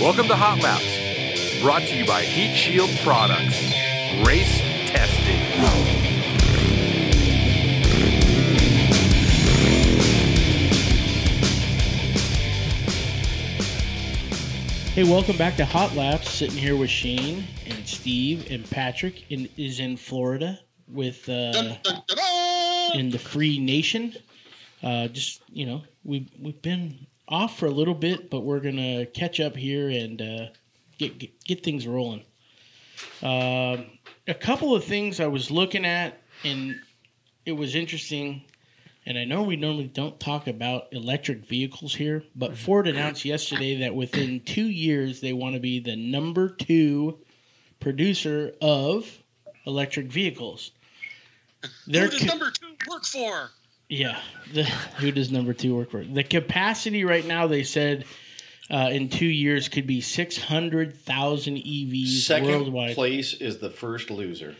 Welcome to Hot Laps, brought to you by Heat Shield Products. Race testing. Hey, welcome back to Hot Laps. Sitting here with Shane and Steve and Patrick in, is in Florida with uh, Dun, dun, dun, dun. in the Free Nation. Uh, just you know, we've we've been off for a little bit, but we're gonna catch up here and uh, get, get get things rolling. Um, a couple of things I was looking at, and it was interesting. And I know we normally don't talk about electric vehicles here, but Ford announced yesterday that within two years they want to be the number two producer of electric vehicles. Who does ca- number two work for? Yeah, the, who does number two work for? The capacity right now, they said, uh, in two years could be six hundred thousand EVs Second worldwide. place is the first loser.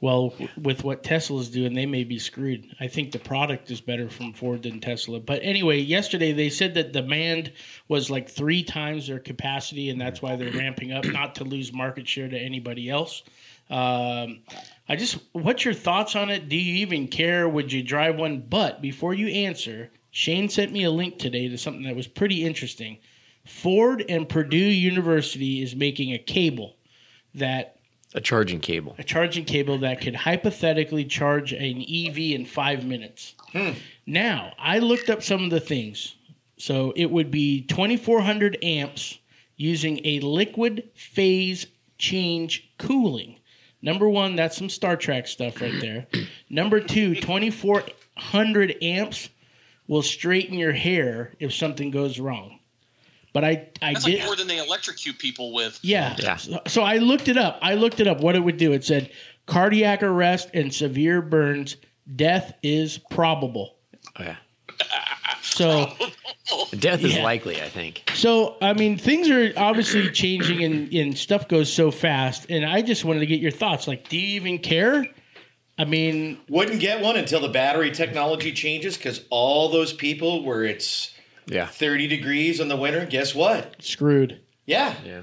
Well, with what Tesla's doing, they may be screwed. I think the product is better from Ford than Tesla. But anyway, yesterday they said that demand was like three times their capacity, and that's why they're ramping up, not to lose market share to anybody else. Um, I just, what's your thoughts on it? Do you even care? Would you drive one? But before you answer, Shane sent me a link today to something that was pretty interesting. Ford and Purdue University is making a cable that A charging cable. a charging cable that could hypothetically charge an EV in five minutes. Hmm. Now, I looked up some of the things. So it would be 2400 amps using a liquid phase change cooling. Number one, that's some Star Trek stuff right there. Number two, 2400 amps will straighten your hair if something goes wrong. But I, I That's did. like more than they electrocute people with. Yeah. Yeah. So, so I looked it up. I looked it up what it would do. It said cardiac arrest and severe burns, death is probable. Oh, yeah. So Death is Yeah. likely, I think. so I mean things are obviously changing and, and stuff goes so fast and I just wanted to get your thoughts. Like, do you even care? I mean, Wouldn't get one until the battery technology changes because all those people where it's Yeah. 30 degrees in the winter, guess what? screwed. Yeah. Yeah.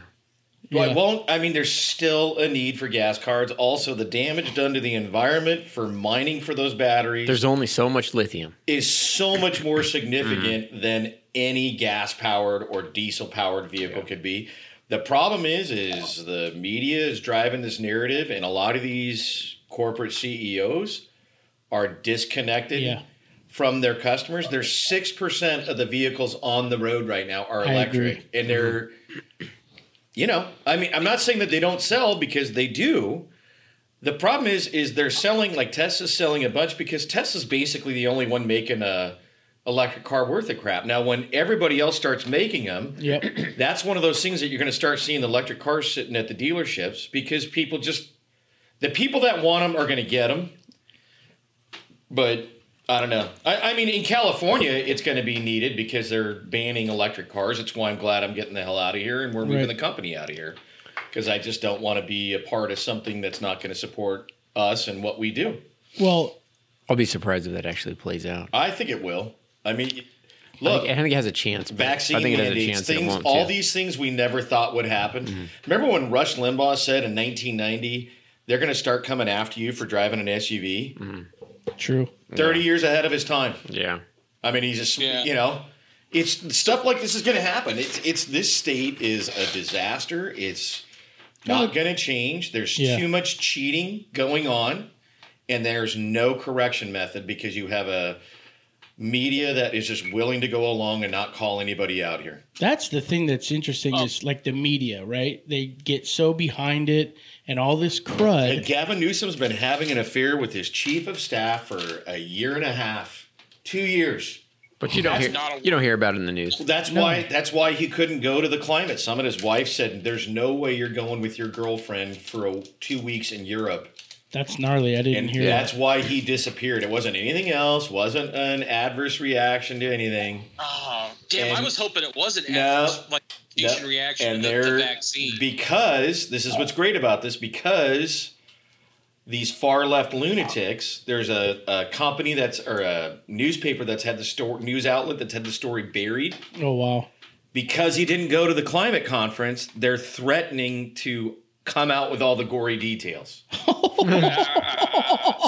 Yeah. it won't. I mean, there's still a need for gas cards. Also, the damage done to the environment for mining for those batteries There's only so much lithium. is so much more significant mm-hmm. than any gas powered or diesel powered vehicle could be. The problem is, is the media is driving this narrative, and a lot of these corporate CEOs are disconnected Yeah. from their customers. There's six percent of the vehicles on the road right now are electric, and they're, mm-hmm. You know, I mean, I'm not saying that they don't sell because they do. The problem is, is they're selling like Tesla's selling a bunch because Tesla's basically the only one making a electric car worth of crap. Now, when everybody else starts making them, Yep. that's one of those things that you're going to start seeing the electric cars sitting at the dealerships because people just the people that want them are going to get them. But I don't know. I, I mean, in California, it's going to be needed because they're banning electric cars. It's why I'm glad I'm getting the hell out of here and we're moving Right. the company out of here because I just don't want to be a part of something that's not going to support us and what we do. Well, I'll be surprised if that actually plays out. I think it will. I mean, I look, think, I think it has a chance. vaccine I think it has a chance things, won't. all too. these things we never thought would happen. Mm-hmm. Remember when Rush Limbaugh said in 1990 they're going to start coming after you for driving an SUV? Mm-hmm. True. 30 years ahead of his time. Yeah. I mean, he's just Yeah. you know, it's stuff like this is going to happen. It's it's this state is a disaster. It's not going to change. There's Yeah. too much cheating going on, and there's no correction method because you have a media that is just willing to go along and not call anybody out here. That's the thing that's interesting Oh. is like the media, right? They get so behind it and all this And crud. Gavin Newsom's been having an affair with his chief of staff for a year and a half, two years. But you don't That's hear not a- you don't hear about it in the news. That's No. why that's why he couldn't go to the climate summit. His wife said, "There's no way you're going with your girlfriend for a, two weeks in Europe," That's gnarly. I didn't and hear that's that. why he disappeared. It wasn't anything else. wasn't an adverse reaction to anything. Oh, damn! I was hoping it was an No. adverse, like No. patient reaction and to the, they're the vaccine. because this is what's great about this because these far left lunatics. There's a, a company that's or a newspaper that's had the story news outlet that's had the story buried. Oh wow. because he didn't go to the climate conference, they're threatening to come out with all the gory details.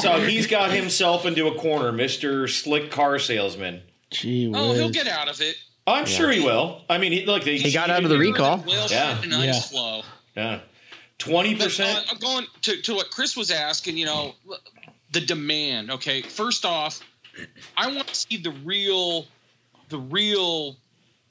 so he's got himself into a corner, Mister Slick Car Salesman. Gee Oh, he'll get out of it. I'm sure he will. I mean, he, look, they, He got out of the recall. Whale Yeah. shit and ice Yeah. flow. yeah, twenty But uh, percent. I'm going to, to what Chris was asking, you know, the demand. Okay, first off, I want to see the real, the real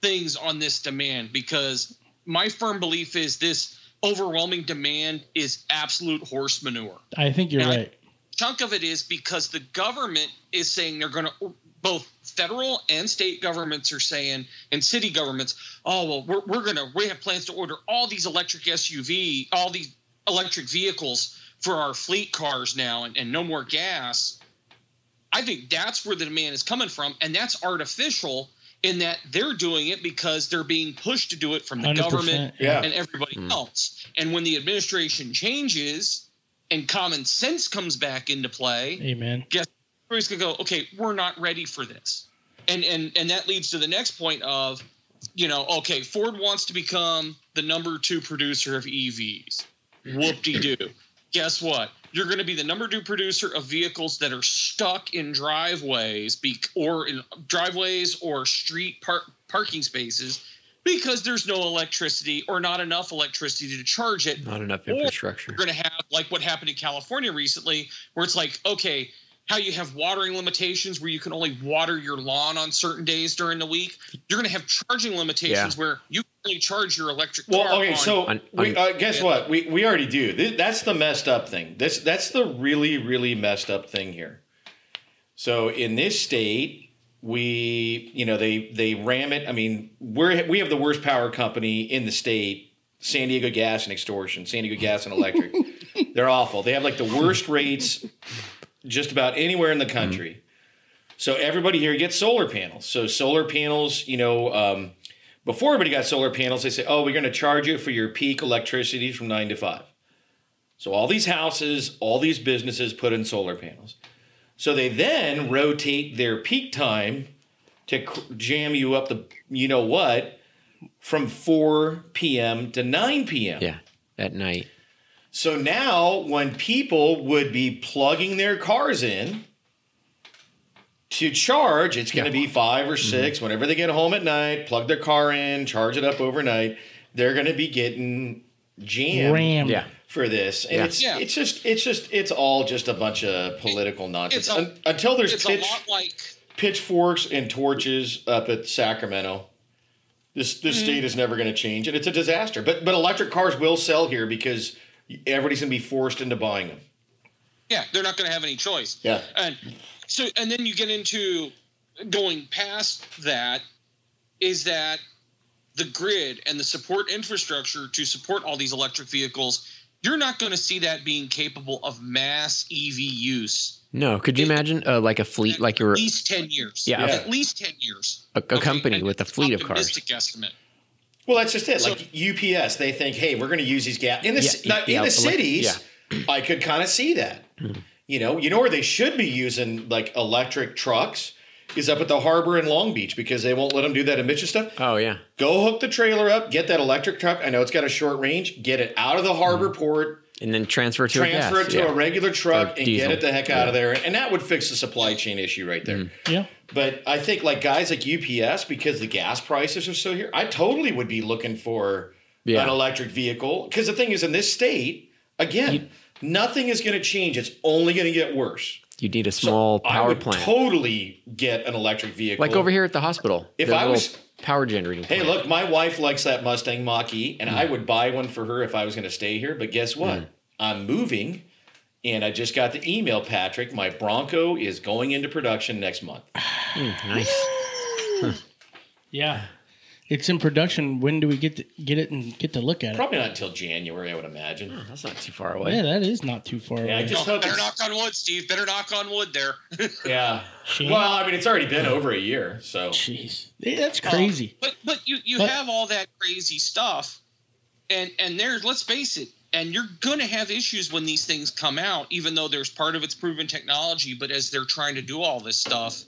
things on this demand because my firm belief is this overwhelming demand is absolute horse manure. I think you're Yeah, I- right. chunk of it is because the government is saying they're going to both federal and state governments are saying and city governments oh well we're, we're going to we have plans to order all these electric suv all these electric vehicles for our fleet cars now and, and no more gas i think that's where the demand is coming from and that's artificial in that they're doing it because they're being pushed to do it from the government yeah. and everybody Hmm. else and when the administration changes and common sense comes back into play Amen. Everybody's gonna go, okay, we're not ready for this. And and and that leads to the next point of, you know, okay, Ford wants to become the number two producer of EVs. Whoop de doo. Guess what? You're going to be the number two producer of vehicles that are stuck in driveways, be, or in driveways or street par- parking spaces, because there's no electricity or not enough electricity to charge it Not enough Or infrastructure. you're going to have like what happened in California recently, where it's like, okay, how you have watering limitations where you can only water your lawn on certain days during the week. You're going to have charging limitations where you can only charge your electric car. Well, okay, on- so on- we, on- uh, guess what? We we already do. This, that's the messed up thing. This that's the really really messed up thing here. So in this state, we you know they they ram it. I mean, we're we have the worst power company in the state. San Diego Gas and Extortion, San Diego Gas and Electric. They're awful. They have like the worst rates just about anywhere in the country. So everybody here gets solar panels. So solar panels, you know, um, before everybody got solar panels, they say, "Oh, we're going to charge you for your peak electricity from nine to 5. So all these houses, all these businesses put in solar panels. So they then rotate their peak time to jam you up the, you know what, from 4 p.m. to 9 p.m. Yeah, at night. So now, when people would be plugging their cars in to charge, it's going to be five or 6 whenever they get home at night. Plug their car in, charge it up overnight. They're going to be getting jammed Ram. Yeah. for this, and Yeah. it's Yeah. it's just it's just it's all just a bunch of political nonsense a- Un- until there's pitch, like pitchforks and torches up at Sacramento. This this Mm-hmm. state is never going to change, and it's a disaster. But but electric cars will sell here because everybody's going to be forced into buying them. yeah, they're not going to have any choice. Yeah. And so, and then you get into going past that is that the grid and the support infrastructure to support all these electric vehicles, you're not going to see that being capable of mass EV use. No, could you It- imagine uh, like a fleet, like at you're least 10 years. Yeah. Yeah. At least 10 years. a, a company and with a fleet of cars? optimistic estimate. Well, that's just it. So- Like UPS, they think, hey, we're going to use these gas in the ci- Yeah, in the cities. I could kind of see that. Mm-hmm. You know, you know where they should be using like electric trucks is up at the harbor in Long Beach because they won't let them do that emission stuff. Oh yeah, Go hook the trailer up, get that electric truck. I know it's got a short range. Get it out of the harbor mm. port, and then transfer to transfer a gas. it to yeah. a regular truck, Or and diesel. get it the heck out of there. And that would fix the supply chain issue right there. Mm. Yeah. But I think like guys like UPS, because the gas prices are so here, I totally would be looking for Yeah. an electric vehicle. Because the thing is, in this state, again, nothing is going to change. It's only going to get worse. You need a small So small I power would plant, totally get an electric vehicle. like over here at the hospital. If I was- power generating. Hey, plant. look, my wife likes that Mustang Mach E, and Hmm. I would buy one for her if I was going to stay here. But guess what? I'm moving, and I just got the email, Patrick. My Bronco is going into production next month. Mm, nice. Yeah. It's in production. When do we get to get it and get to look at it? Probably not until January, I would imagine. That's not too far away. Yeah, that is not too far Yeah, I away. just Oh, hope better it's- knock on wood, Steve. Better knock on wood there. Yeah. Shane? Well, I mean, it's already been over a year, so Jeez, Yeah, that's oh, crazy. But but you you But- have all that crazy stuff, and and there's let's face it, and you're gonna have issues when these things come out, even though there's part of it's proven technology. But as they're trying to do all this stuff,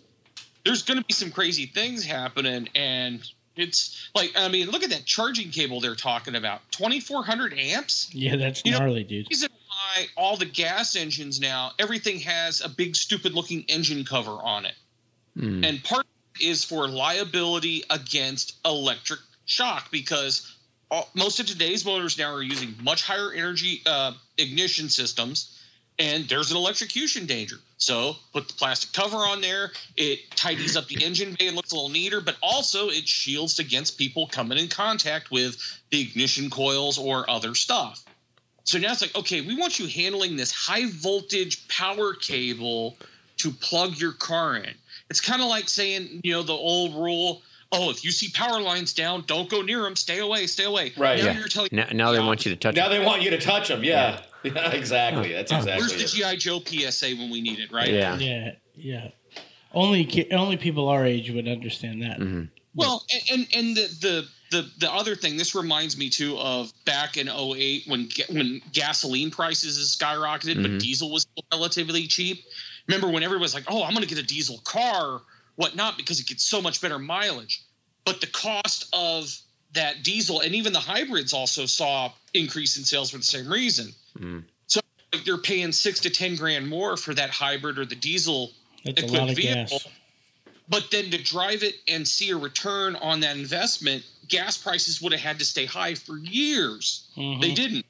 there's gonna be some crazy things happening, and It's like I mean, look at that charging cable they're talking about. Twenty four hundred amps. Yeah, that's You know- gnarly, dude. reason why all the gas engines now everything has a big stupid looking engine cover on it Mm. and part is for liability against electric shock because all, most of today's motors now are using much higher energy uh, ignition systems and there's an electrocution danger so put the plastic cover on there it tidies up the engine bay and looks a little neater but also it shields against people coming in contact with the ignition coils or other stuff so now it's like, okay, we want you handling this high voltage power cable to plug your car in. It's kind of like saying, you know, the old rule, oh, if you see power lines down, don't go near them, stay away, stay away. Right. Now Yeah. you're telling Now, now they want you to touch Now it. they want you to touch them. Yeah. Yeah, exactly. That's exactly where's the. GI Joe PSA when we need it, right? Yeah. Yeah, yeah. Only ki- only people our age would understand that. Mm-hmm. Well, and and, and the, the the the other thing, this reminds me too of back in 08 when when gasoline prices has skyrocketed, Mhm. but diesel was still relatively cheap. Remember when everyone was like, "Oh, I'm going to get a diesel car, whatnot, because it gets so much better mileage," but the cost of that diesel and even the hybrids also saw increase in sales for the same reason. Mhm. So like, they're paying six to ten grand more for that hybrid or the diesel That's equipped vehicle. gas. But then to drive it and see a return on that investment, gas prices would have had to stay high for years. Mhm. They didn't.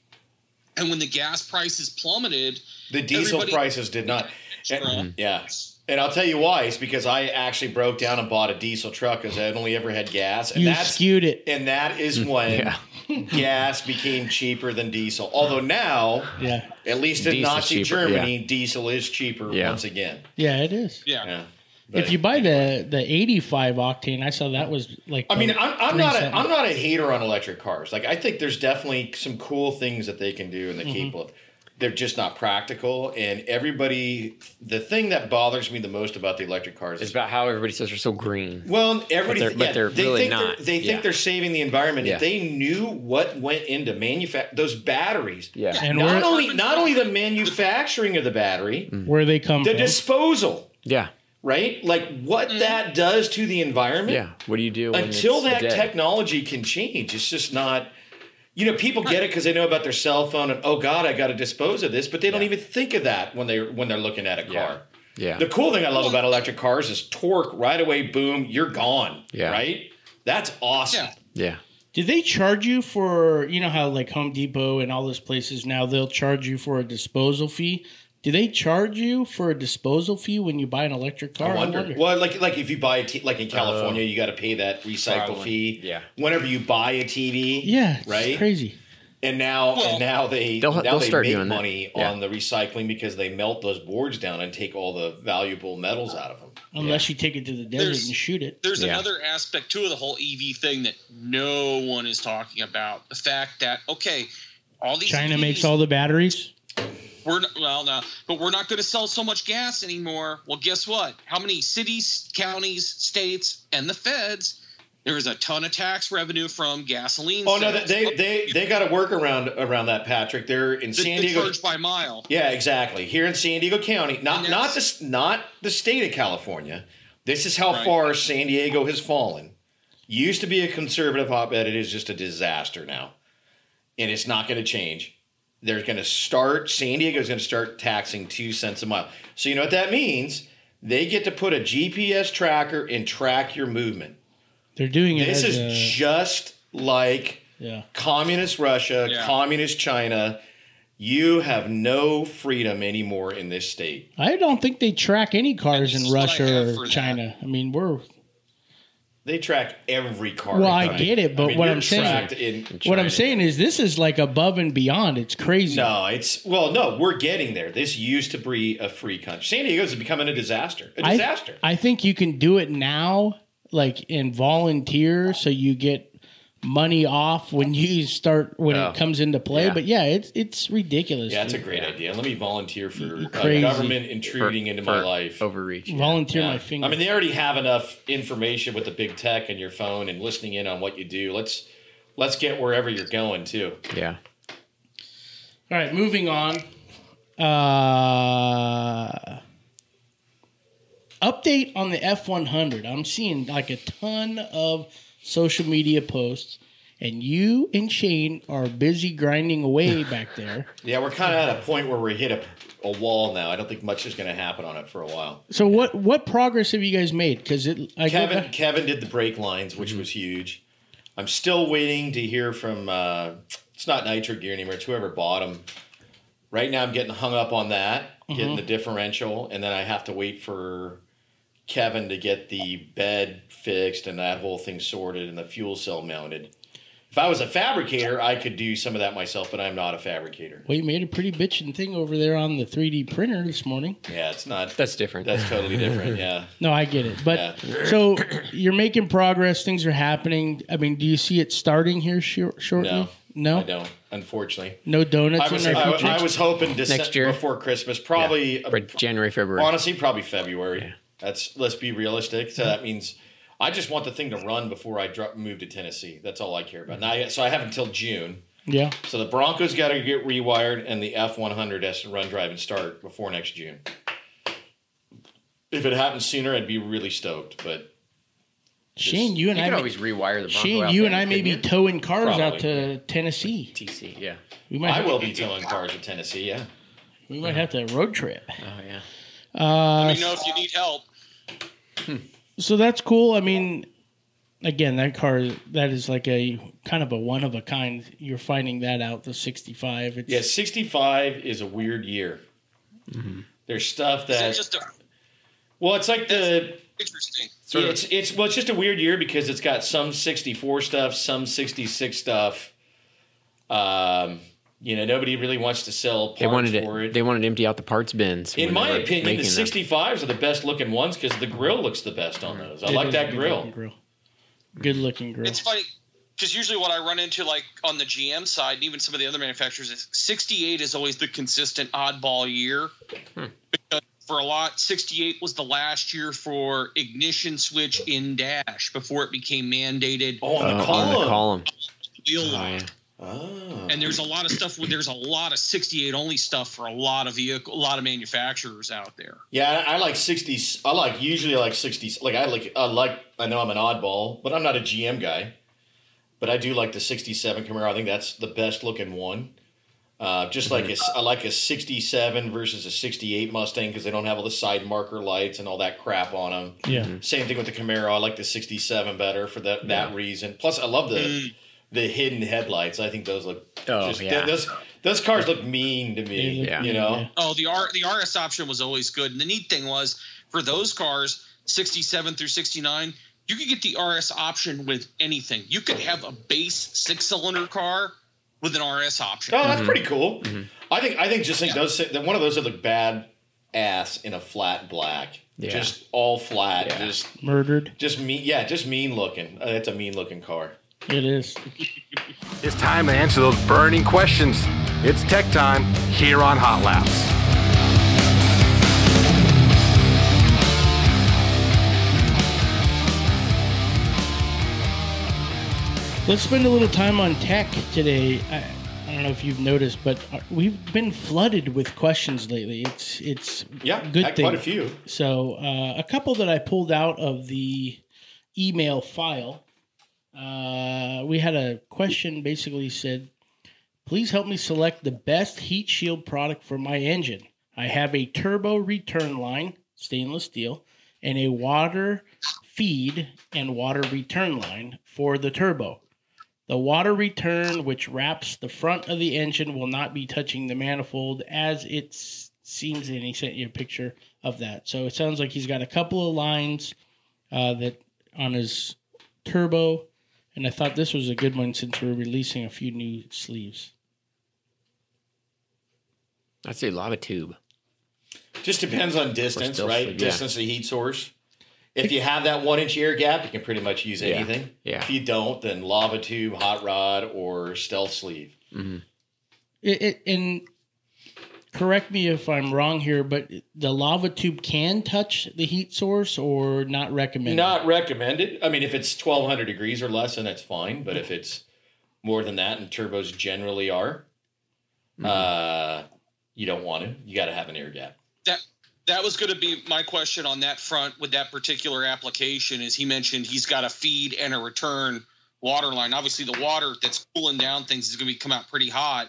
And when the gas prices plummeted, The diesel prices did not. And- yeah. And I'll tell you why. It's because I actually broke down and bought a diesel truck because I had only ever had gas. And You that's skewed it. and that is when Yeah. gas became cheaper than diesel. Although now, Yeah, at least in Diesel's Nazi cheaper, Germany, diesel is cheaper Yeah. once again. yeah, it is. yeah. Yeah. If you buy the the 85 octane, I saw that was like. I mean, I'm, I'm not a, something. I'm not a hater on electric cars. Like I think there's definitely some cool things that they can do and they're Mm-hmm. capable of. They're just not practical, and everybody. The thing that bothers me the most about the electric cars It's is about how everybody says they're so green. well, everybody. they're- but yeah, they're they really think not. They're, they think Yeah. they're saving the environment. Yeah. If they knew what went into manufacture those batteries, Yeah. And not where only not only the manufacturing of the battery, mm. where they come from the from. disposal, Yeah. right? Like what mm. that does to the environment. Yeah. What do you do when until it's that dead? technology can change it's just not you know people get it because they know about their cell phone and oh god i got to dispose of this but they don't Yeah. even think of that when they when they're looking at a car Yeah. Yeah. the cool thing i love about electric cars is torque right away boom you're gone Yeah. right that's awesome Yeah. yeah. Do they charge you for you know how like Home Depot and all those places now they'll charge you for a disposal fee? Do they charge you for a disposal fee when you buy an electric car? I wonder. Well, like like if you buy a t- like in uh, California, you got to pay that recycle Probably. fee. Yeah. Whenever you buy a TV. yeah, it's Right. crazy. And now Well- and now they They'll- now they'll they start make doing that. money Yeah. on the recycling because they melt those boards down and take all the valuable metals out of them. Unless you take it to the desert There's- and shoot it. There's Yeah. another aspect too of the whole EV thing that no one is talking about. The fact that okay, all these China EVs, makes all the batteries. We're well no, but we're not going to sell so much gas anymore. Well, guess what? How many cities, counties, states, and the feds? There is a ton of tax revenue from gasoline. Oh no, sales. they they they got to work around around that, Patrick. They're in They- San they Diego. charge by mile. Yeah, exactly. Here in San Diego County, not not the not the state of California. This is how Right. far San Diego has fallen. Used to be a conservative hotbed. It is just a disaster now, and it's not going to change. They're going to start. San Diego is going to start taxing two cents a mile. So you know what that means? They get to put a GPS tracker and track your movement. They're doing it This is a, just like yeah. communist Russia, Yeah. communist China. You have no freedom anymore in this state. I don't think they track any cars in is what I have Russia for or that. China. I mean, we're They track every car. Well, I get it, but what you're I'm saying- in. what I'm saying is this is like above and beyond. It's crazy. No, it's well, no, we're getting there. This used to be a free country. San Diego's becoming a disaster. A disaster. I think you can do it now, like in volunteer, so you get money off when you start when Oh, it comes into play. yeah. But yeah, it's it's ridiculous. yeah, that's a great idea. Let me volunteer for uh, Crazy. government intruding into my life. Overreach. yeah. Volunteer Yeah. my finger. I mean, they already have enough information with the big tech and your phone and listening in on what you do. Let's let's get wherever you're going too. Yeah. All right, moving on. Uh, update on the F one hundred. I'm seeing like a ton of social media posts, and you and Shane are busy grinding away back there. Yeah, we're kind of at a point where we hit a, a wall now. I don't think much is going to happen on it for a while. So what what progress have you guys made? Because it I Kevin back- Kevin did the brake lines, which was huge. I'm still waiting to hear from. Uh, it's not Nitro Gear anymore. It's whoever bought them. Right now, I'm getting hung up on that, getting the differential, and then I have to wait for Kevin to get the bed fixed and that whole thing sorted and the fuel cell mounted. If I was a fabricator, I could do some of that myself, but I'm not a fabricator. well, you made a pretty bitchin' thing over there on the 3D printer this morning. Yeah, it's not. That's different. That's totally different. Yeah. No, I get it. But Yeah. so you're making progress. Things are happening. I mean, do you see it starting here shor- shortly? No, no, I don't. Unfortunately, no donuts I was, in I, our future. I was hoping to Next year? before Christmas, probably For January, February. honestly, probably February. That's let's be realistic. So that means I just want the thing to run before I drop, move to Tennessee. That's all I care about. Now, so I have until June. yeah. So the Broncos got to get rewired, and the F one hundred has to run, drive, and start before next June. If it happens sooner, I'd be really stoked. But Shane, you and you I can may- always rewire the Bronco Shane, you and I may be towing cars out Probably. to Tennessee. TC, yeah. We might I have, will be towing cars to Tennessee. Yeah. we might have to road trip. Oh yeah. Uh, Let me know if you need help. So that's cool. I mean, again, that car that is like a kind of a one of a kind. You're finding that out. The 65. It's, Yeah, 65 is a weird year. There's stuff that it just a, well, it's like the interesting? yeah, it's it's well, it's just a weird year because it's got some 64 stuff, some 66 stuff. Um, you know, nobody really wants to sell parts They wanted for it. it. They wanted to empty out the parts bins. In my opinion, the making them. 65s are the best looking ones because the grill looks the best on those. I it like that grill. grill. Good looking grill. It's funny because usually what I run into, like on the GM side, and even some of the other manufacturers, is 68 is always the consistent oddball year. Because for a lot, 68 was the last year for ignition switch in dash before it became mandated. Oh, on the Uh, column. on the column. wheel Oh, yeah. Oh. And there's a lot of stuff. Where there's a lot of 68 only stuff for a lot of vehicle, a lot of manufacturers out there. Yeah, I, I like 60s. I like usually I like 60s. Like I like I like I know I'm an oddball, but I'm not a GM guy. But I do like the 67 Camaro. I think that's the best looking one. Uh, just like a, I like a 67 versus a 68 Mustang because they don't have all the side marker lights and all that crap on them. yeah. Same thing with the Camaro. I like the 67 better for that that reason. Plus, I love the Mm. The hidden headlights. I think those look. Oh, just, yeah. Those those cars look mean to me. Yeah. You know. Oh, the R the RS option was always good. And the neat thing was for those cars, 67 through 69, you could get the RS option with anything. You could have a base six cylinder car with an RS option. Oh, that's pretty cool. Mm-hmm. I think I think just think Yeah. those that one of those would look bad ass in a flat black. Yeah. Just all flat. Yeah. Just Murdered. just mean. Yeah, just mean looking. Uh, that's a mean looking car. It is. It's time to answer those burning questions. It's tech time here on Hot Laps. Let's spend a little time on tech today. I, I don't know if you've noticed, but uh, we've been flooded with questions lately. It's it's Yeah, good thing. quite a few. So uh, a couple that I pulled out of the email file. Uh, we had a question basically said, "Please help me select the best heat shield product for my engine. I have a turbo return line, stainless steel, and a water feed and water return line for the turbo. The water return, which wraps the front of the engine, will not be touching the manifold as it seems. And he sent you a picture of that. So it sounds like he's got a couple of lines uh, that on his turbo, and I thought this was a good one since we're releasing a few new sleeves. I'd say lava tube. Just depends on distance, still right? sleep, yeah. Distance of the heat source. If you have that one inch air gap, you can pretty much use Yeah, anything. yeah. If you don't, then lava tube, hot rod, or stealth sleeve. Mm-hmm. It, it, and correct me if I'm wrong here, but the lava tube can touch the heat source or not recommended. Not recommended. I mean, if it's 1200 degrees or less, then that's fine. But if it's more than that, and turbos generally are, uh, you don't want to. You got to have an air gap. that that was going to be my question on that front with that particular application. Is he mentioned he's got a feed and a return water line. Obviously, the water that's cooling down things is going to be come out pretty hot.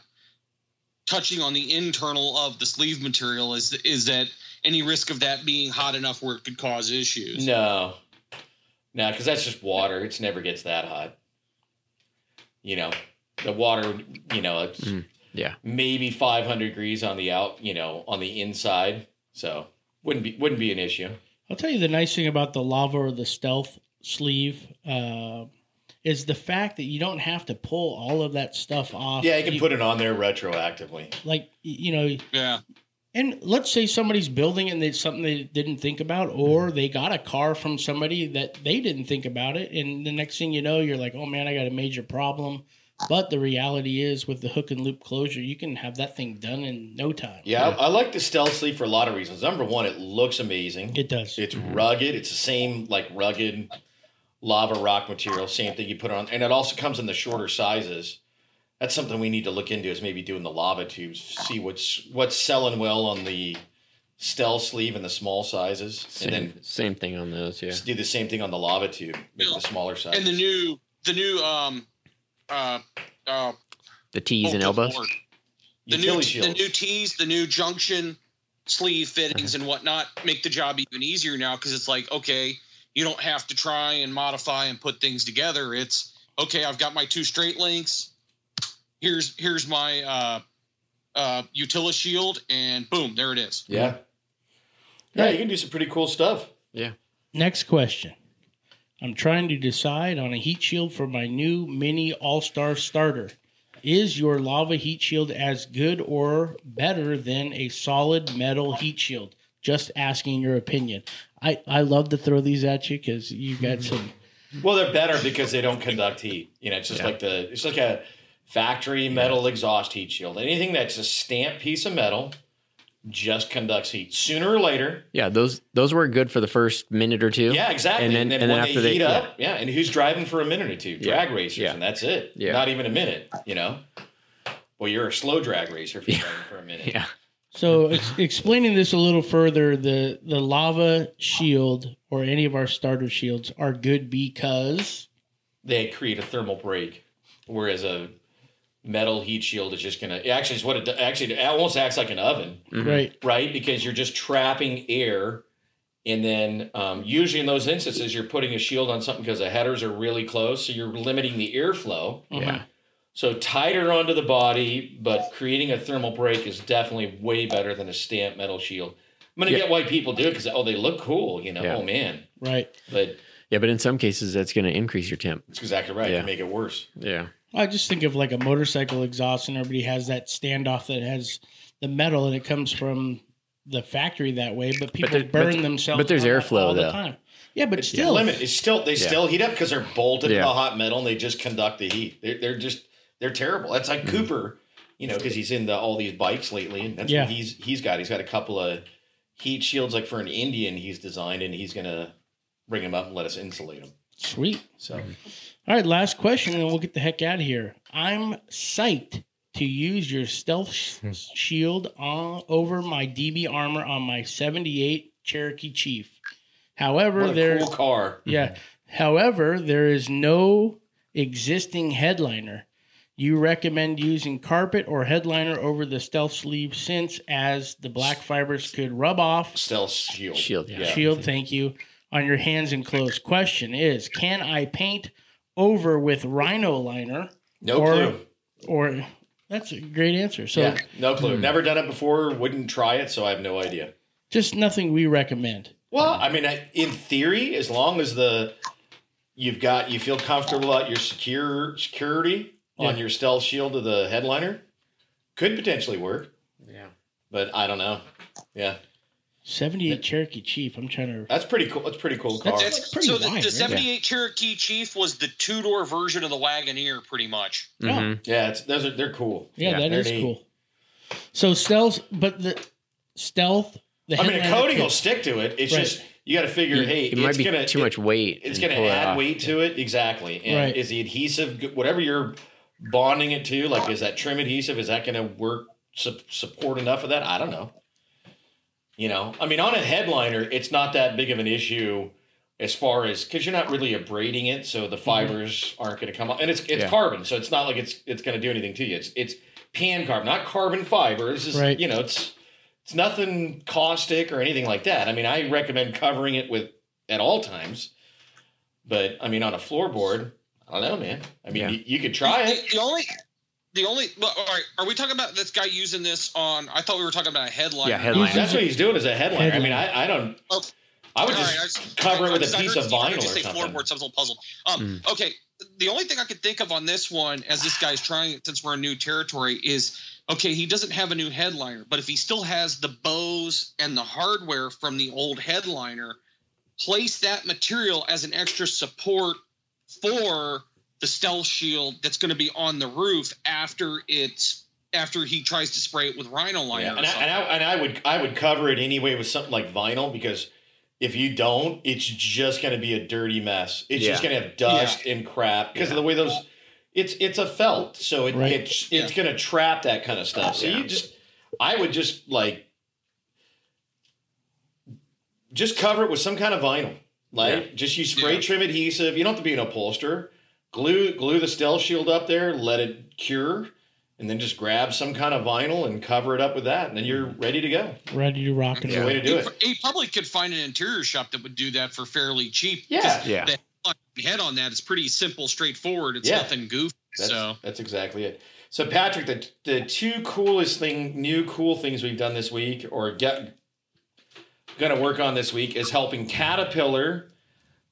Touching on the internal of the sleeve material is is that any risk of that being hot enough where it could cause issues? No, no, because that's just water. It never gets that hot. You know, the water. You know, it's Mm, yeah. maybe 500 degrees on the out. You know, on the inside. So wouldn't be wouldn't be an issue. I'll tell you the nice thing about the lava or the stealth sleeve uh, is the fact that you don't have to pull all of that stuff off. Yeah, you can put it on there retroactively. like you know, Yeah. and let's say somebody's building and it's something they didn't think about, or mm-hmm. they got a car from somebody that they didn't think about it, and the next thing you know, you're like, oh man, I got a major problem. But the reality is, with the hook and loop closure, you can have that thing done in no time. Yeah, I, I like the stealth sleeve for a lot of reasons. Number one, it looks amazing. It does. It's mm-hmm. rugged. It's the same like rugged lava rock material. Same thing you put on, and it also comes in the shorter sizes. That's something we need to look into. Is maybe doing the lava tubes. See what's what's selling well on the stealth sleeve and the small sizes, Same, and then same thing on those. Yeah. just do the same thing on the lava tube, make Yeah. the smaller size. And the new the new um uh uh The T's and oh, elbows. Lord. the new utility the new tees, the new junction sleeve fittings and whatnot make the job even easier now because it's like okay, you don't have to try and modify and put things together. It's okay, I've got my two straight links. Here's here's my uh uh utility shield and boom, there it is. yeah, yeah, you can do some pretty cool stuff. Yeah. Next question. I'm trying to decide on a heat shield for my new mini All Star starter. Is your lava heat shield as good or better than a solid metal heat shield? Just asking your opinion. I, I love to throw these at you because you got mm-hmm. some. Well, they're better because they don't conduct heat. You know, it's just Yeah. like the it's like a factory metal exhaust heat shield. Anything that's a stamped piece of metal just conducts heat. Sooner or later, Yeah, those those were good for the first minute or two. yeah, exactly. And And then- then, and then when after they they- heat up, yeah. and who's driving for a minute or two? Yeah. Drag racers, Yeah. and that's it. Yeah. Not even a minute. You know. Well, you're a slow drag racer if you're Yeah. driving for a minute. Yeah. So, ex- explaining this a little further, the, the lava shield or any of our starter shields are good because. They create a thermal break, whereas a metal heat shield is just gonna. Actually, it's what it actually it almost acts like an oven. Mhm. Right. right? Because you're just trapping air. And then um, usually in those instances, you're putting a shield on something because the headers are really close. So you're limiting the airflow. Yeah. So tighter onto the body, but creating a thermal break is definitely way better than a stamped metal shield. I'm going to Yeah. get why people do it because, oh, they look cool, you know? Yeah. Oh, man. Right. But Yeah, but in some cases that's going to increase your temp. it's exactly right. It Yeah. can make it worse. Yeah. I just think of like a motorcycle exhaust, and everybody has that standoff that has the metal, and it comes from the factory that way. But people there- but burn th- themselves. but there's on that airflow, all the though. time. Yeah, but It's still, limit. It's still, they Yeah. still heat up because they're bolted to the hot metal and they just conduct the heat. They're, they're just, they're terrible. That's like Mm-hmm. Cooper, you know, because he's in the, all these bikes lately. And that's Yeah. what he's, he's got. He's got a couple of heat shields like for an Indian he's designed and he's going to bring them up and let us insulate them. sweet. So mm-hmm. All right, last question, and we'll get the heck out of here. I'm psyched to use your stealth sh- hmm. shield on over my DB armor on my 78 Cherokee Chief. However, what a there's cool car. Yeah. Mm-hmm. However, there is no existing headliner. You recommend using carpet or headliner over the stealth sleeve since as the black fibers could rub off Stealth shield. Shield, yeah. shield, thank you, on your hands and clothes. Question is, can I paint over with rhino liner No or clue. or that's a great answer. So yeah, no Hmm. clue. Never done it before. Wouldn't try it, so I have no idea. just nothing we recommend. Well, I mean, in theory, as long as the you've got you feel comfortable about your secure security on your stealth shield of the headliner, could potentially work. Yeah. But I don't know. Yeah, 78 Cherokee Chief. I'm trying to that's pretty cool. That's a pretty cool car. That's- It's, pretty so the, wide, the right? 78 Cherokee Chief was the two door version of the Wagoneer, pretty much. Mhm. yeah, it's those are they're cool. Yeah, Yeah, that neat. cool. So stealth, but the stealth. The I mean, a coating will stick to it. It's Right. just you got to figure. It- hey, it might it's be gonna too it- much weight. It's going to add weight to it, exactly. And Right. is the adhesive whatever you're bonding it to? Like, is that trim adhesive? Is that going to work su- support enough of that? I don't know. You know, I mean, on a headliner, it's not that big of an issue as far as because you're not really abrading it, so the mm-hmm. fibers aren't going to come up, and it's it's Yeah. carbon, so it's not like it's it's going to do anything to you. It's it's pan carbon, not carbon fiber. It's just Right. you know, it's it's nothing caustic or anything like that. I mean, I recommend covering it with at all times, but I mean, on a floorboard, I don't know, man. I mean, Yeah. you, you could try it. The, the only, the only. Well, all right, are we talking about this guy using this on? I thought we were talking about a headline. Yeah, headline. That's what he's doing as a headliner. I mean, I, I don't. Oh, I would All just, right, I just- cover it I with just- a I piece heard- of I heard vinyl you or say something. floorboard, so I was a little puzzled. Um, okay, the only thing I could think of on this one, as this guy's trying, it since we're in new territory, is okay. He doesn't have a new headliner, but if he still has the bows and the hardware from the old headliner, place that material as an extra support for the stealth shield that's going to be on the roof after it's after he tries to spray it with rhino liner. Yeah, and I, and I and I would I would cover it anyway with something like vinyl because if you don't, it's just going to be a dirty mess. It's just going to have dust and crap because of the way those. It's it's a felt, so it, Right. it's it's going to trap that kind of stuff. So Yeah. you just, I would just like, just cover it with some kind of vinyl. Like just use spray Yeah. trim adhesive. You don't have to be an upholsterer. Glue glue the stealth shield up there. Let it cure and then just grab some kind of vinyl and cover it up with that, and then you're ready to go. Ready to rock and It's a roll. way to do he, it. he probably could find an interior shop that would do that for fairly cheap. Yeah. 'cause Yeah. The head on that is pretty simple, straightforward. It's Yeah. nothing goofy. That's, so that's exactly it. So Patrick, the the two coolest thing, new cool things we've done this week, or get going to work on this week, is helping Caterpillar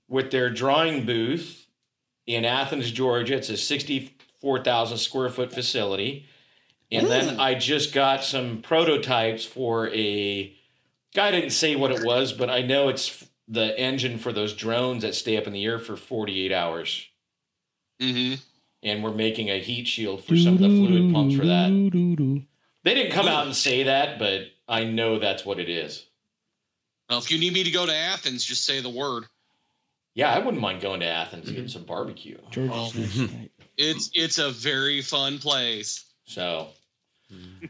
with their drawing booth in Athens, Georgia. It's a sixty-four thousand square foot facility, and then I just got some prototypes for a. Guy didn't say what it was, but I know it's the engine for those drones that stay up in the air for forty-eight hours hmm and we're making a heat shield for some of the fluid pumps for that. They didn't come out and say that, but I know that's what it is. Well, if you need me to go to Athens, just say the word. Yeah, I wouldn't mind going to Athens and getting some barbecue. George's oh. next. It's it's a very fun place. So,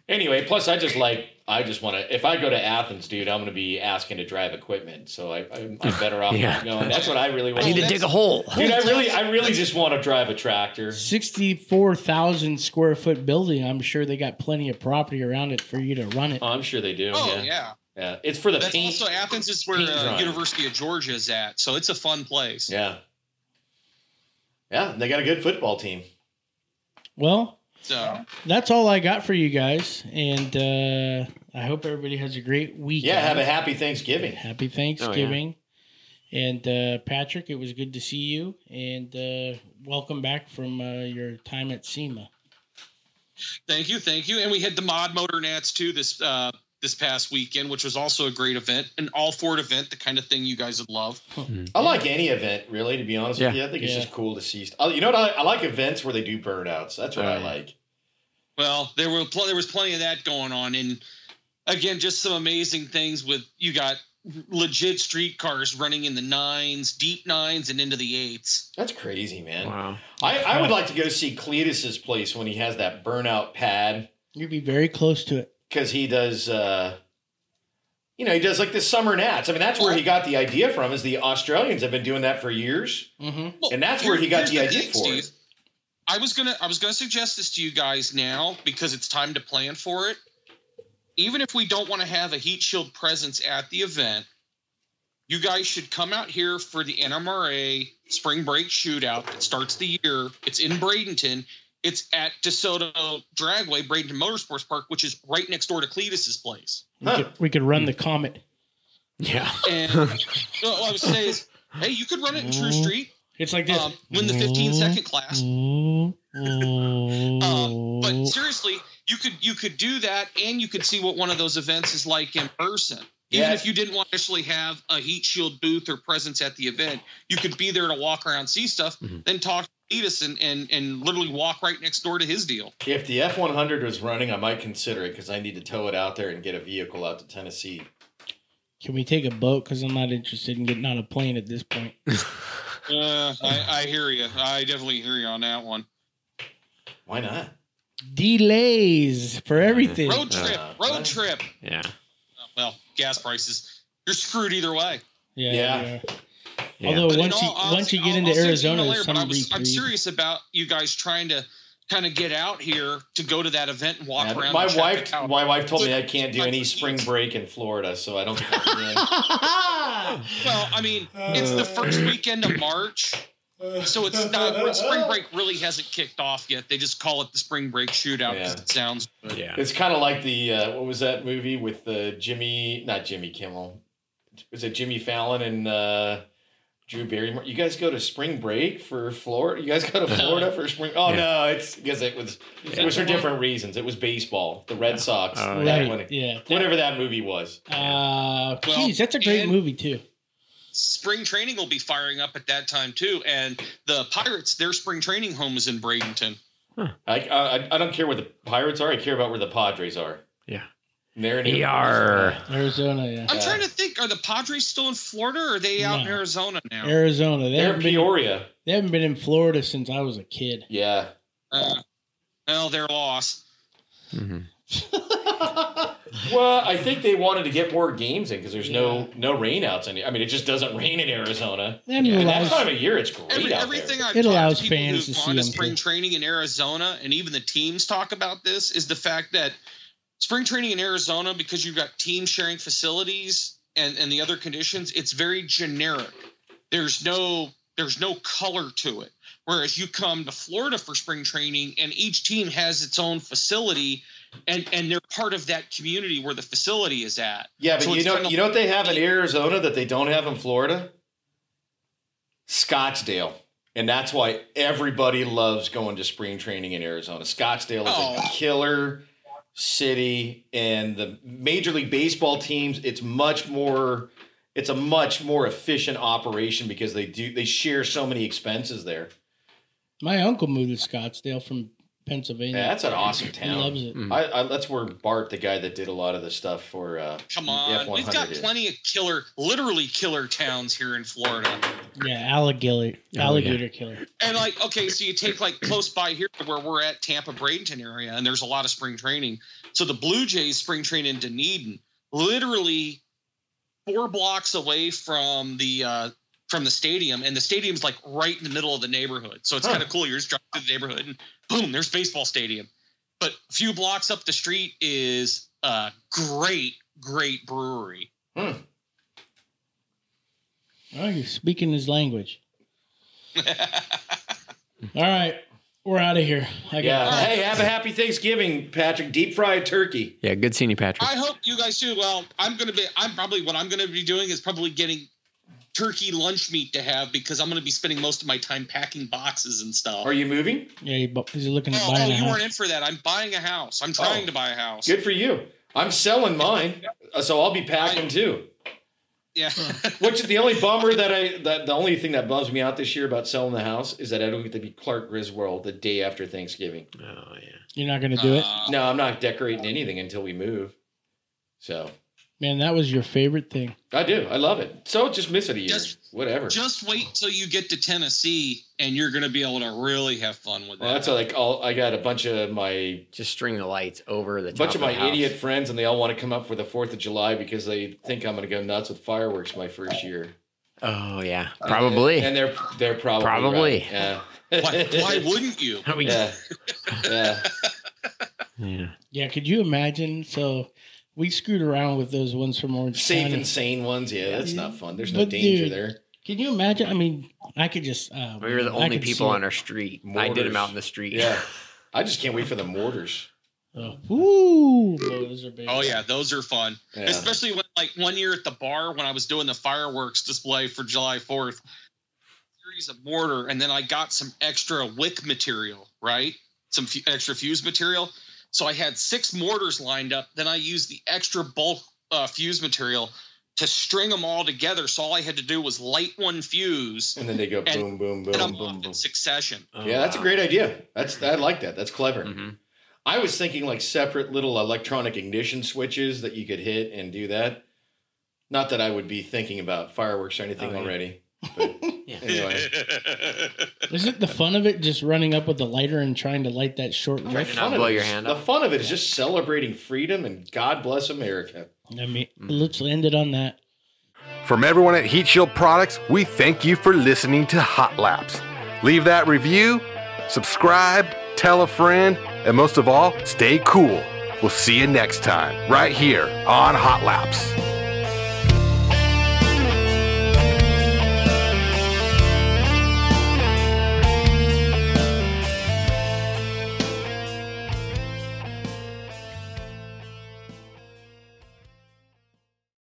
anyway, plus I just like I just want to. If I go to Athens, dude, I'm going to be asking to drive equipment. So I, I'm, I'm better off Yeah. going. That's what I really want. I want. need to dig a hole. Dude, I really, I really just want to drive a tractor. Sixty-four thousand square foot building. I'm sure they got plenty of property around it for you to run it. Oh, I'm sure they do. Oh yeah. yeah, yeah, It's for the that's paint. also Athens is where paint uh. University of Georgia is at, so it's a fun place. yeah, yeah. They got a good football team. Well, So that's all I got for you guys, and uh, I hope everybody has a great week. Yeah, have a happy Thanksgiving. happy Thanksgiving. And uh, Patrick, it was good to see you, and uh, welcome back from uh, your time at SEMA. thank you, thank you, and we had the Mod Motor Nats too this uh, this past weekend, which was also a great event, an all Ford event, the kind of thing you guys would love. Hmm. I like any event, really, to be honest with you. I think it's Yeah. just cool to see. St- you know what? I, I like events where they do burnouts. That's what Oh, I like. Well, there were pl- there was plenty of that going on, and again, just some amazing things with you got legit street cars running in the nines, deep nines, and into the eights. That's crazy, man. Wow. I, I would like to go see Cletus's place when he has that burnout pad You'd be very close to it. Because he does, uh, you know, he does like the Summernats. I mean, that's where he got the idea from. Is the Australians have been doing that for years, Mm-hmm. Well, and that's where he got here's the idea thing, for Steve. it. I was gonna I was gonna suggest this to you guys now because it's time to plan for it. Even if we don't want to have a heat shield presence at the event, you guys should come out here for the NMRA spring break shootout that starts the year. It's in Bradenton. It's at DeSoto Dragway, Bradenton Motorsports Park, which is right next door to Cletus's place. We, Huh. could, we could run the comet. Yeah. And well, what I would say is, hey, you could run it in True Street, It's like this. um, win the 15 second class. Um, but seriously, you could you could do that, and you could see what one of those events is like in person. Even Yeah. if you didn't want to actually have a heat shield booth or presence at the event, you could be there to walk around, see stuff, Mhm. then talk to Edis and, and and literally walk right next door to his deal. If the F one hundred was running, I might consider it because I need to tow it out there and get a vehicle out to Tennessee. Can we take a boat? Because I'm not interested in getting on a plane at this point. Uh, I, I hear you. I definitely hear you on that one. Why not? Delays for everything. Road trip, Uh, road what? trip. Yeah. Well, well, gas prices, you're screwed either way. Yeah. Yeah. yeah. Yeah. Although But once you all honesty, once you get I'll- into I'll Arizona, later, some I was, I'm reprieve. serious about you guys trying to kind of get out here to go to that event and walk Yeah, around. my wife, my wife told me I can't do any spring break in Florida, so I don't think I can. Well, I mean, it's the first weekend of March, so it's not spring break really hasn't kicked off yet. They just call it the spring break shootout because Yeah. it sounds good. Yeah. It's kind of like the uh, what was that movie with the Jimmy, not Jimmy Kimmel, was it Jimmy Fallon and uh, Drew Barrymore? You guys go to spring break for Florida? You guys go to Florida for spring? Oh Yeah. no, it's because it was it was for different reasons. It was baseball, the Red Sox, Oh, that Right. one- Yeah. whatever that movie was. Uh, Well, geez, that's a great movie too. Spring training will be firing up at that time too, and the Pirates, their spring training home is in Bradenton. I, I I don't care where the Pirates are. I care about where the Padres are. Yeah. And They're in ER. Arizona, yeah. I'm Yeah. trying to think: Are the Padres still in Florida, or are they out in No. Arizona now? Arizona. They They're haven't, in been, Peoria. they haven't been in Florida since I was a kid. Yeah. Uh, well, they're lost. hmm Well, I think they wanted to get more games in because there's no no rainouts. Any, I mean, it just doesn't rain in Arizona. And Yeah, it And that allows- time of year, it's great Every, out everything there. I've It talked allows to people fans who've to gone see to 'em, spring too. training in Arizona, and even the teams talk about this, is the fact that spring training in Arizona, because you've got team sharing facilities and, and the other conditions, it's very generic. There's no there's no color to it. Whereas you come to Florida for spring training, and each team has its own facility, and and they're part of that community where the facility is at. Yeah, but So you know, you know what they have in Arizona that they don't have in Florida? Scottsdale. And that's why everybody loves going to spring training in Arizona. Scottsdale is Oh. a killer city and the Major League Baseball teams, it's much more it's a much more efficient operation because they do they share so many expenses there. My uncle moved to Scottsdale from Pennsylvania. Yeah, that's an awesome he town. loves it. Mm. I, I, that's where Bart, the guy that did a lot of the stuff for uh, Come the on, we've got is. plenty of killer, literally killer towns here in Florida. Yeah, alligator, yeah. alligator killer. And like, okay, so you take like close by here where we're at Tampa Bradenton area, and there's a lot of spring training. So the Blue Jays spring train in Dunedin, literally four blocks away from the uh, from the stadium, and the stadium's like right in the middle of the neighborhood. So it's Huh. kind of cool. You're just driving through the neighborhood, and boom, there's baseball stadium. But a few blocks up the street is a great, great brewery. Oh, you're speaking his language. All right, we're out of here. I Yeah. got Hey, have a happy Thanksgiving, Patrick. Deep fried turkey. Yeah, good seeing you, Patrick. I hope you guys do. Well, I'm gonna be. I'm probably what I'm gonna be doing is probably getting turkey lunch meat to have because I'm gonna be spending most of my time packing boxes and stuff. Are you moving? yeah, he bu- he's looking at oh, buying oh, a you house. weren't in for that. I'm buying a house. I'm trying Oh. to buy a house. Good for you. I'm selling mine, uh, so I'll be packing too. Yeah. Which the only bummer that I that the only thing that bums me out this year about selling the house is that I don't get to be Clark Griswold the day after Thanksgiving. oh yeah. You're not going to do it, Uh, No, I'm not decorating anything until we move. So man. That was your favorite thing. I do. I love it. So just miss it a year. Just- Whatever. Just wait till you get to Tennessee, and you're gonna be able to really have fun with well, that. that's like all I got a bunch of my Just string the lights over the top bunch of my house. idiot friends, and they all want to come up for the Fourth of July because they think I'm going to go nuts with fireworks my first year. Oh yeah, probably. and they're they're probably Probably. right. yeah. why, why wouldn't you? We- yeah, yeah. yeah. Yeah, could you imagine? So we screwed around with those ones from Orange Safe County. and sane ones. Yeah, that's not fun. There's no But, danger dude, there. Can you imagine? I mean, I could just. Uh, We were the only people on our street. I did them Mortars. out in the street. Yeah, I just can't wait for the mortars. Oh, ooh, those are big. Oh yeah, those are fun. Yeah. Especially when like one year at the bar when I was doing the fireworks display for July 4th. Series of mortar, and then I got some extra wick material, right? Some fu- extra fuse material. So I had six mortars lined up. Then I used the extra bulk uh, fuse material to string them all together. So all I had to do was light one fuse And then they go And- boom, boom, and I'm boom, boom, in boom. succession. Oh, Yeah, that's a great idea. That's I like that. That's clever. Mhm. I was thinking like separate little electronic ignition switches that you could hit and do that. Not that I would be thinking about fireworks or anything Oh, yeah. already. But Anyway, Isn't the fun of it just running up with the lighter and trying to light that short Trying wick? to fun blow your hand the up. fun of it is just celebrating freedom and God bless America. I mean, let's end it on that. From everyone at Heat Shield Products, we thank you for listening to Hot Laps. Leave that review, subscribe, tell a friend, and most of all, stay cool. We'll see you next time, right here on Hot Laps.